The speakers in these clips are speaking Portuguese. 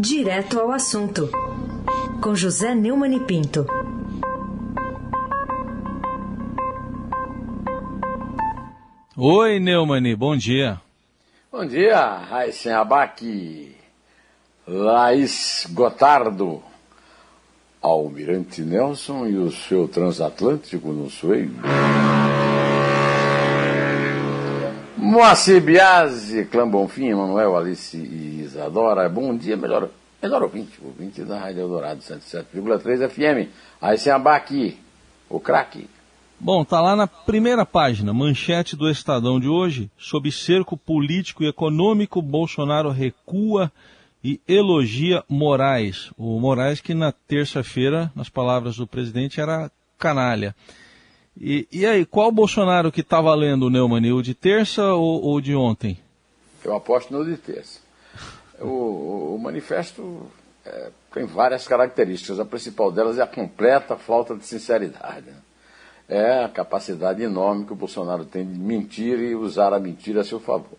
Direto ao assunto, com José Neumann e Pinto. Oi, Neumani, bom dia. Bom dia, Raíssen Abac, Laís Gotardo, Almirante Nelson e o seu transatlântico no sueiro. Moacir Biasi, Clã Bonfim, Manuel, Alice e Isadora. Bom dia, melhor, melhor ouvinte, ouvinte da Rádio Eldorado 107,3 FM. Raíssen Abac, o craque. Bom, tá lá na primeira página, manchete do Estadão de hoje, sob cerco político e econômico, Bolsonaro recua e elogia Moraes. O Moraes que na terça-feira, nas palavras do presidente, era canalha. E, e aí, qual Bolsonaro que está valendo, Neumann? O de terça ou, ou, de ontem? Eu aposto no de terça. O, o manifesto é, tem várias características. A principal delas é a completa falta de sinceridade. Né? é a capacidade enorme que o Bolsonaro tem de mentir e usar a mentira a seu favor.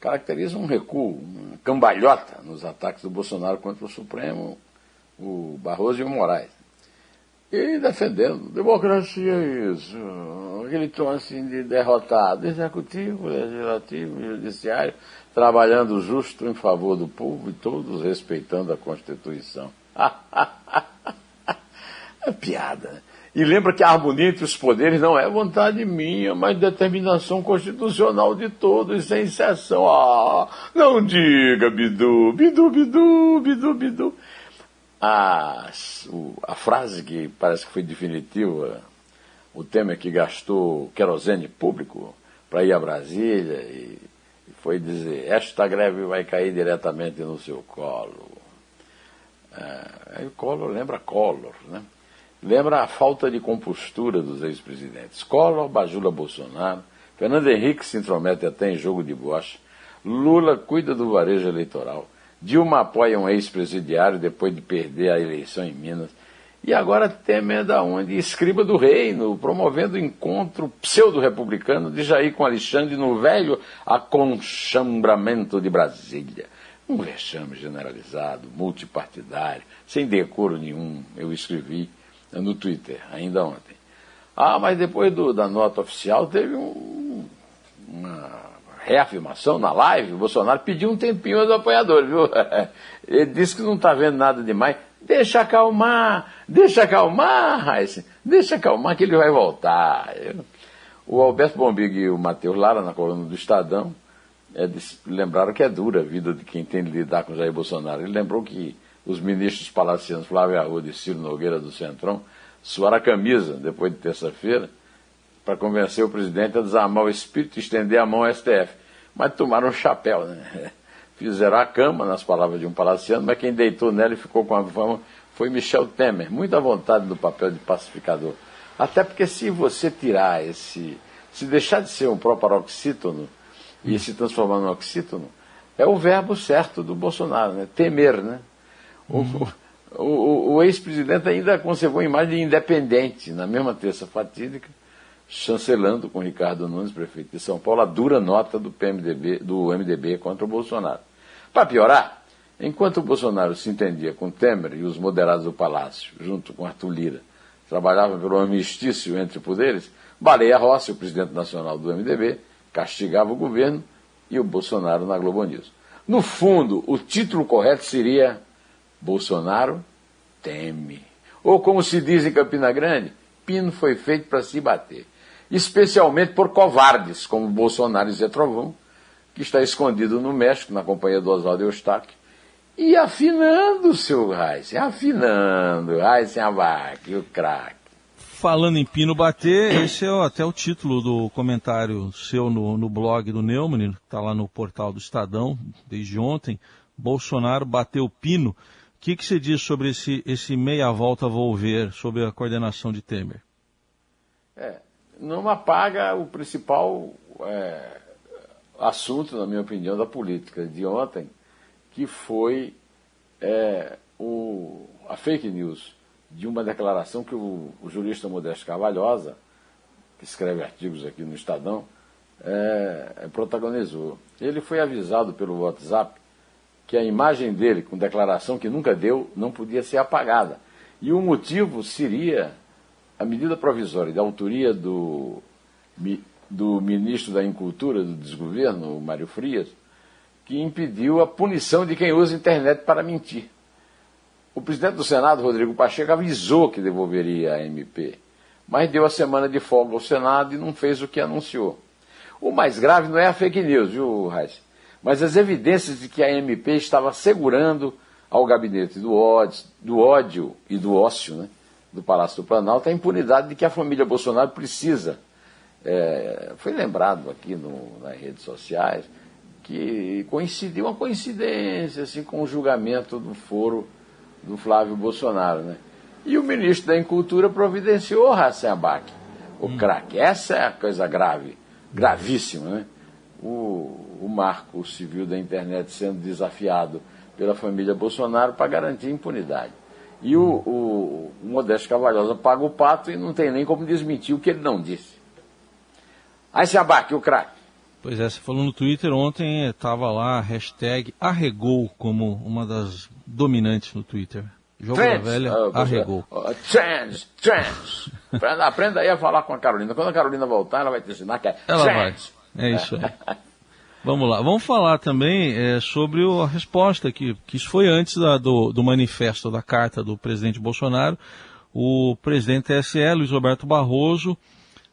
Caracteriza um recuo, uma cambalhota nos ataques do Bolsonaro contra o Supremo, o Barroso e o Moraes. E defendendo, democracia é isso, aquele tom assim de derrotado, executivo, legislativo, judiciário, trabalhando justo em favor do povo e todos respeitando a Constituição. é piada, né? E lembra que a harmonia entre os poderes não é vontade minha, mas determinação constitucional de todos, sem exceção. Ah, não diga, Bidu, Bidu, Bidu, Bidu, Bidu. A, a frase que parece que foi definitiva, o tema que gastou querosene público para ir a Brasília e, e foi dizer: esta greve vai cair diretamente no seu colo. É, aí o colo lembra Collor, né? lembra a falta de compostura dos ex-presidentes. Collor bajula Bolsonaro, Fernando Henrique se intromete até em jogo de bocha, Lula cuida do varejo eleitoral, Dilma apoia um ex-presidiário depois de perder a eleição em Minas, e agora Temer da onde? Escriba do reino, promovendo o encontro pseudo-republicano de Jair com Alexandre no velho aconchambramento de Brasília. Um vexame generalizado, multipartidário, sem decoro nenhum, eu escrevi no Twitter, ainda ontem. Ah, mas depois do, da nota oficial teve um, uma reafirmação na live, o Bolsonaro pediu um tempinho aos apoiadores, viu? Ele disse que não está vendo nada demais. Deixa acalmar, deixa acalmar, Raíssa, deixa acalmar que ele vai voltar. O Alberto Bombig e o Matheus Lara, na coluna do Estadão, é, lembraram que é dura a vida de quem tem de lidar com Jair Bolsonaro. Ele lembrou que os ministros palacianos Flávio Arruda e Ciro Nogueira do Centrão suaram a camisa depois de terça-feira para convencer o presidente a desarmar o espírito e estender a mão ao STF. Mas tomaram um chapéu, né? Fizeram a cama, nas palavras de um palaciano, mas quem deitou nela e ficou com a fama foi Michel Temer, muito à vontade do papel de pacificador. Até porque se você tirar esse. se deixar de ser um proparoxítono e se transformar num oxítono, é o verbo certo do Bolsonaro, né? Temer, né? O, o, o ex-presidente ainda conservou a imagem de independente, na mesma terça fatídica, chancelando com Ricardo Nunes, prefeito de São Paulo, a dura nota do, PMDB, do MDB contra o Bolsonaro. Para piorar, enquanto o Bolsonaro se entendia com Temer e os moderados do Palácio, junto com Arthur Lira, trabalhavam pelo amistício entre poderes, Baleia Rossi, o presidente nacional do MDB, castigava o governo e o Bolsonaro na Globo News. No fundo, o título correto seria Bolsonaro teme. Ou como se diz em Campina Grande, pino foi feito para se bater. Especialmente por covardes, como Bolsonaro e Zé Trovão, que está escondido no México, na companhia do Oswaldo Eustáquio, e afinando o seu Reis, afinando, Reis Abac, o craque. Falando em pino bater, esse é até o título do comentário seu no, no blog do Neumann, está lá no portal do Estadão desde ontem. Bolsonaro bateu pino que, que você diz sobre esse, esse meia-volta volver, sobre a coordenação de Temer? É, não apaga o principal é, assunto, na minha opinião, da política de ontem, que foi é, o, a fake news de uma declaração que o, o, jurista Modesto Carvalhosa, que escreve artigos aqui no Estadão, é, protagonizou. Ele foi avisado pelo WhatsApp que a imagem dele, com declaração que nunca deu, não podia ser apagada. E o motivo seria a medida provisória de autoria do, do ministro da Incultura do desgoverno, Mário Frias, que impediu a punição de quem usa a internet para mentir. O presidente do Senado, Rodrigo Pacheco, avisou que devolveria a MP, mas deu a semana de folga ao Senado e não fez o que anunciou. O mais grave não é a fake news, viu, Reis? Mas as evidências de que a MP estava segurando ao gabinete do ódio, do ódio e do ócio né, do Palácio do Planalto a impunidade de que a família Bolsonaro precisa. É, foi lembrado aqui no, nas redes sociais que coincidiu uma coincidência assim, com o julgamento do foro do Flávio Bolsonaro. Né? E o ministro da Incultura providenciou Hassan Abac, o hum. craque. Essa é a coisa grave, gravíssima. Né? O, o marco civil da internet sendo desafiado pela família Bolsonaro para garantir impunidade. E o, o, o Modesto Cavalhosa paga o pato e não tem nem como desmentir o que ele não disse. Aí se abaque o craque. Pois é, você falou no Twitter ontem, estava lá a hashtag arregou como uma das dominantes no Twitter. Jogo trends, da velha uh, arregou. Uh, trends, trends. Aprenda aí a falar com a Carolina. Quando a Carolina voltar, ela vai te ensinar que é ela trends. Vai. É isso aí. Vamos lá, vamos falar também é, sobre a resposta que, que isso foi antes da, do, do manifesto da carta do presidente Bolsonaro. O presidente TSE, Luiz Roberto Barroso,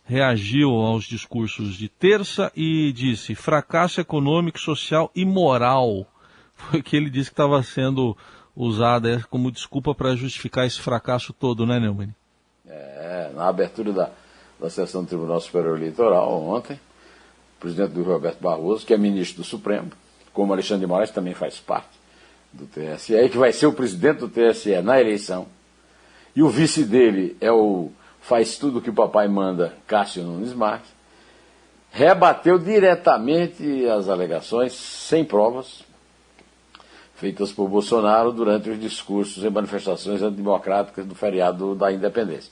reagiu aos discursos de terça e disse fracasso econômico, social e moral. Foi o que ele disse que estava sendo usado como desculpa para justificar esse fracasso todo, né, Neumann? É, na abertura da, da sessão do Tribunal Superior Eleitoral ontem, presidente do Roberto Barroso, que é ministro do Supremo, como Alexandre de Moraes também faz parte do TSE, e que vai ser o presidente do TSE na eleição, e o vice dele é o faz tudo o que o papai manda, Cássio Nunes Marques, rebateu diretamente as alegações, sem provas, feitas por Bolsonaro durante os discursos e manifestações antidemocráticas do feriado da independência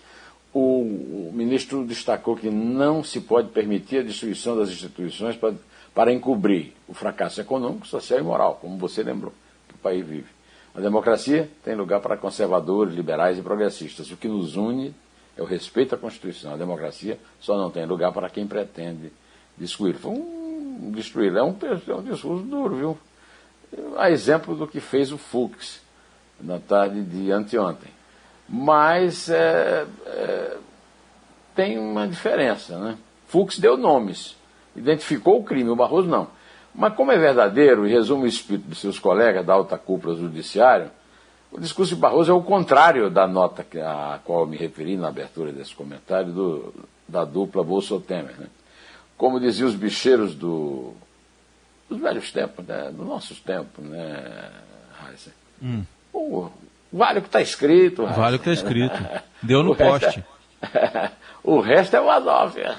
o, ministro destacou que não se pode permitir a destruição das instituições para, para encobrir o fracasso econômico, social e moral, como você lembrou, que o país vive. A democracia tem lugar para conservadores, liberais e progressistas. O que nos une é o respeito à Constituição. A democracia só não tem lugar para quem pretende destruir. Foi um destruir. É um, é um discurso duro, viu? A exemplo do que fez o Fux na tarde de anteontem. Mas é, é, tem uma diferença. Né? Fux deu nomes, identificou o crime, o Barroso não. Mas como é verdadeiro e resume o espírito de seus colegas da alta cúpula judiciário, o discurso de Barroso é o contrário da nota a qual eu me referi na abertura desse comentário do, da dupla Bolsonaro. Né? Como diziam os bicheiros do, dos velhos tempos, né? dos nossos tempos, né, hum. o, Vale o que está escrito. Vale o que está escrito. Deu no poste. É... o resto é uma nóvia.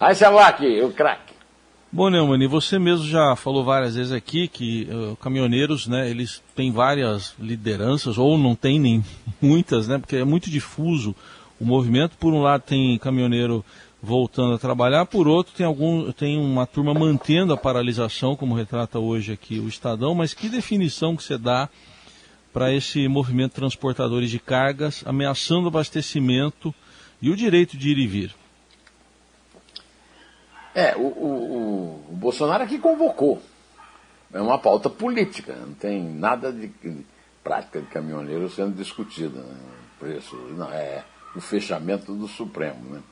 Aí você vai aqui, o craque. Bom, Neumann, você mesmo já falou várias vezes aqui que uh, caminhoneiros, né, eles têm várias lideranças, ou não tem nem muitas, né, porque é muito difuso o movimento. Por um lado tem caminhoneiro voltando a trabalhar, por outro tem algum tem uma turma mantendo a paralisação, como retrata hoje aqui o Estadão, mas que definição que você dá para esse movimento de transportadores de cargas, ameaçando o abastecimento e o direito de ir e vir. É, o, o, o Bolsonaro aqui convocou. É uma pauta política, não tem nada de, de prática de caminhoneiro sendo discutida. Né? Preço, não, é o fechamento do Supremo. Né?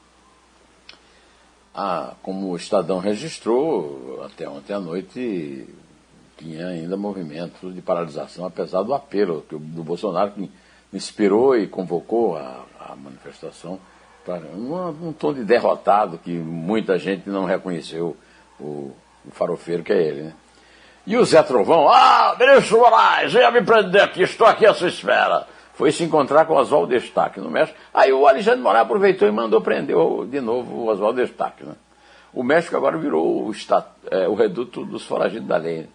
Ah, como o Estadão registrou, até ontem à noite, tinha ainda movimentos de paralisação, apesar do apelo do Bolsonaro, que inspirou e convocou a, a manifestação para um, um, tom de derrotado que muita gente não reconheceu o, o farofeiro que é ele. Né? E o Zé Trovão, ah, ministro Moraes, venha me prender aqui, estou aqui à sua espera. Foi se encontrar com o Oswaldo Destaque no México. Aí o Alexandre Moraes aproveitou e mandou prender de novo o Oswaldo Destaque. Né? O México agora virou o, é, o reduto dos foragidos da lei.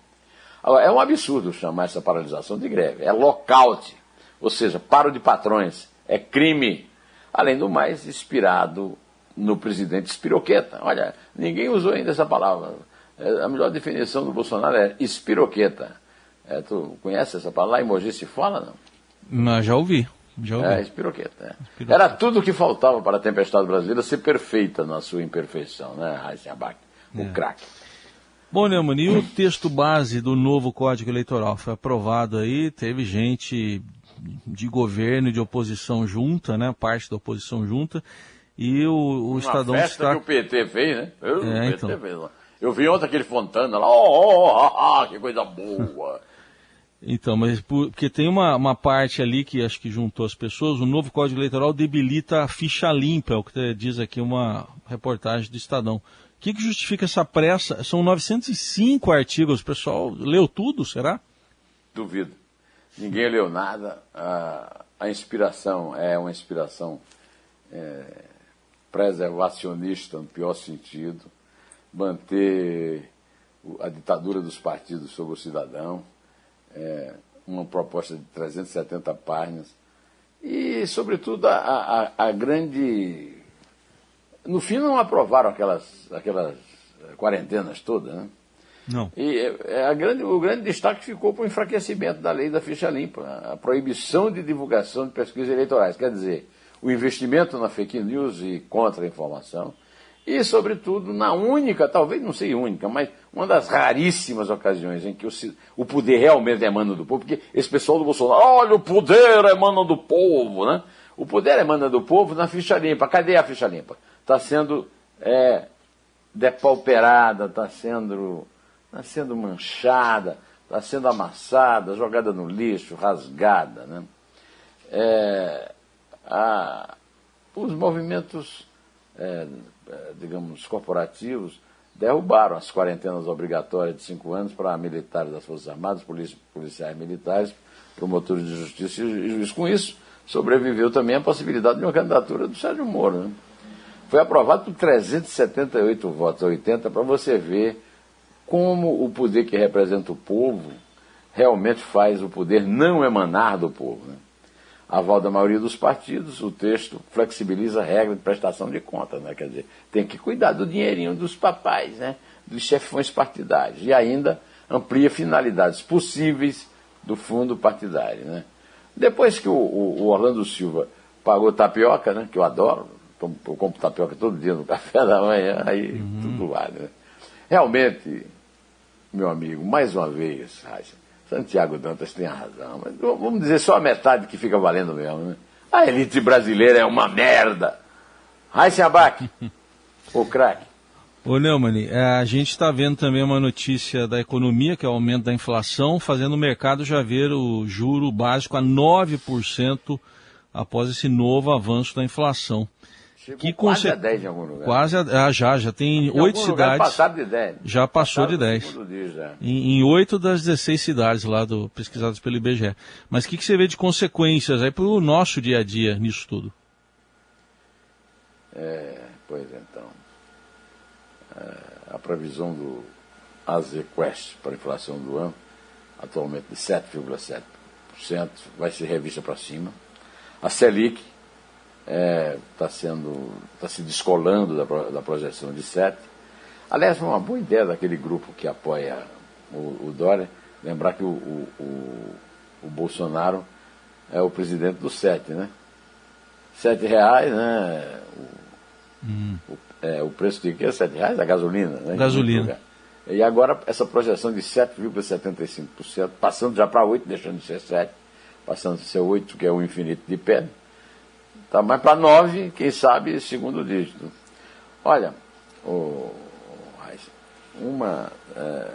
Agora, é um absurdo chamar essa paralisação de greve. É lockout, ou seja, paro de patrões. É crime. Além do mais, inspirado no presidente Espiroqueta. Olha, ninguém usou ainda essa palavra. É, a melhor definição do Bolsonaro é espiroqueta. É, tu conhece essa palavra? Lá em Mogi se fala, não? Mas já ouvi. Já ouvi. É, espiroqueta. É. Era tudo o que faltava para a tempestade brasileira ser perfeita na sua imperfeição, né, Abac? O é. craque. Bom, Neumann, e o texto base do novo Código Eleitoral foi aprovado aí, teve gente de governo e de oposição junta, né, parte da oposição junta, e o, o Uma Estadão festa está... que o PT fez, né? Eu, é, o PT então. fez lá. Eu vi ontem aquele Fontana lá, oh, oh, oh, oh que coisa boa. Então, mas porque tem uma, uma parte ali que acho que juntou as pessoas, o novo Código Eleitoral debilita a ficha limpa, é o que diz aqui uma reportagem do Estadão. O que, que justifica essa pressa? São 905 artigos, o pessoal leu tudo, será? Duvido. Ninguém leu nada. A, a inspiração é uma inspiração é, preservacionista, no pior sentido, manter a ditadura dos partidos sobre o cidadão é, uma proposta de 370 páginas, e, sobretudo, a, a, a, grande. No fim, não aprovaram aquelas, aquelas quarentenas todas, né? Não. E é, a grande, o grande destaque ficou para o enfraquecimento da lei da ficha limpa, a proibição de divulgação de pesquisas eleitorais. Quer dizer, o investimento na fake news e contra a informação e, sobretudo, na única, talvez não sei única, mas uma das raríssimas ocasiões em que o, o poder realmente emana do povo, porque esse pessoal do Bolsonaro, olha, o poder emana do povo, né? O poder emana do povo na ficha limpa. Cadê a ficha limpa? Está sendo é, depauperada, está sendo, tá sendo manchada, está sendo amassada, jogada no lixo, rasgada. Né? É, a, os movimentos é, é, digamos, corporativos, derrubaram as quarentenas obrigatórias de cinco anos para militares das Forças Armadas, policiais militares, promotores de justiça e juiz. Com isso, sobreviveu também a possibilidade de uma candidatura do Sérgio Moro. Né? Foi aprovado por 378 votos a 80 para você ver como o poder que representa o povo realmente faz o poder não emanar do povo. Né? aval da maioria dos partidos, o texto flexibiliza a regra de prestação de contas, né? quer dizer, tem que cuidar do dinheirinho dos papais, né? dos chefões partidários, e ainda amplia finalidades possíveis do fundo partidário. Né? Depois que o, o, Orlando Silva pagou tapioca, né? que eu adoro, eu compro tapioca todo dia no café da manhã, aí uhum. tudo vale. Né? Realmente, meu amigo, mais uma vez, Santiago Dantas tem razão, mas vamos dizer só a metade que fica valendo mesmo, né? A elite brasileira é uma merda. Raíssa Abac, o craque. Ô Neumann, é, a gente está vendo também uma notícia da economia, que é o aumento da inflação, fazendo o mercado já ver o juro básico a 9% após esse novo avanço da inflação. Chegou que quase conce... a 10 em algum lugar. Quase a... ah, já, já tem oito cidades. De 10. Já passou de 10. Em oito das 16 cidades lá do, pesquisadas pelo IBGE. Mas o que, que você vê de consequências aí para o nosso dia a dia nisso tudo? É, pois então. A previsão do AZQuest para a inflação do ano, atualmente de 7,7%, vai ser revista para cima. A Selic, está é, tá sendo está se descolando da, da projeção de 7. Aliás, foi uma boa ideia daquele grupo que apoia o, o Dória, lembrar que o, o, o, o Bolsonaro é o presidente do 7, né? 7 reais, né? O, hum. o, é, o preço de que é 7 reais? A gasolina, né? Gasolina. E agora essa projeção de 7,75%, passando já para 8, deixando de ser 7, passando a ser 8, que é o infinito de pedra. Tá, mas para nove, quem sabe, segundo dígito. Olha, oh, uma é,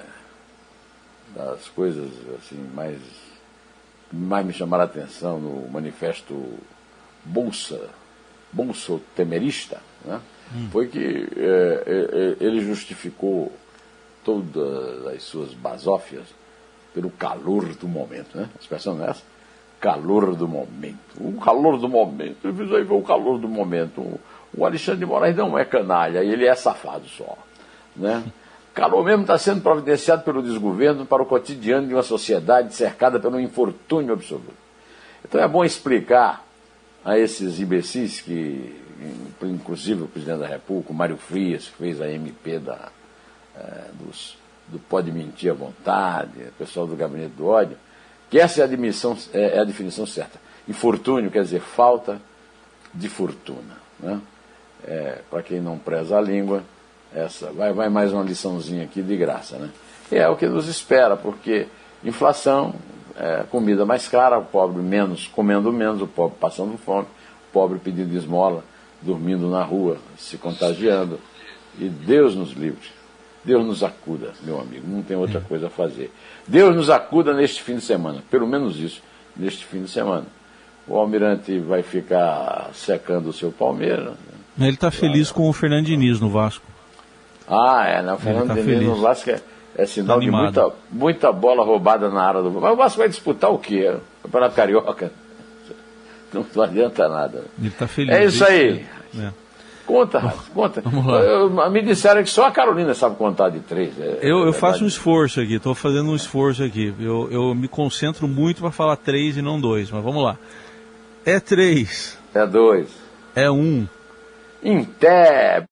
das coisas assim mais, mais me chamaram a atenção no manifesto Bolsa, Bolsa Temerista, né, hum. foi que é, é, ele justificou todas as suas basófias pelo calor do momento. Né? A expressão é essa? calor do momento. O calor do momento. Eu aí ver o calor do momento. O Alexandre de Moraes não é canalha, ele é safado só. Né? Calor mesmo está sendo providenciado pelo desgoverno para o cotidiano de uma sociedade cercada pelo infortúnio absoluto. Então é bom explicar a esses imbecis que, inclusive o presidente da República, o Mário Frias, fez a MP da, é, dos do pode mentir à vontade, pessoal do gabinete do ódio, que essa é a, admissão, é, é a definição certa. Infortúnio quer dizer falta de fortuna. Né? É, Para quem não preza a língua, essa vai, vai mais uma liçãozinha aqui de graça. Né? E é o que nos espera, porque inflação, é, comida mais cara, o pobre menos, comendo menos, o pobre passando fome, o pobre pedindo esmola, dormindo na rua, se contagiando. E Deus nos livre. Deus nos acuda, meu amigo, não tem outra coisa a fazer. Deus nos acuda neste fim de semana, pelo menos isso, neste fim de semana. O Almirante vai ficar secando o seu Palmeiras. Ele está feliz com o Fernando Diniz no Vasco. Ah, é, né? o Fernando tá Diniz feliz. no Vasco é, é sinal de muita, muita bola roubada na área do Mas o Vasco vai disputar o quê? O Campeonato Carioca? Não, não adianta nada. Ele está feliz. É isso aí. É. Conta, Rafa, conta. Eu, me disseram que só a Carolina sabe contar de três. É, eu, eu faço um esforço aqui, estou fazendo um esforço aqui. Eu, eu me concentro muito para falar três e não dois, mas vamos lá. É três. É dois. É um. Em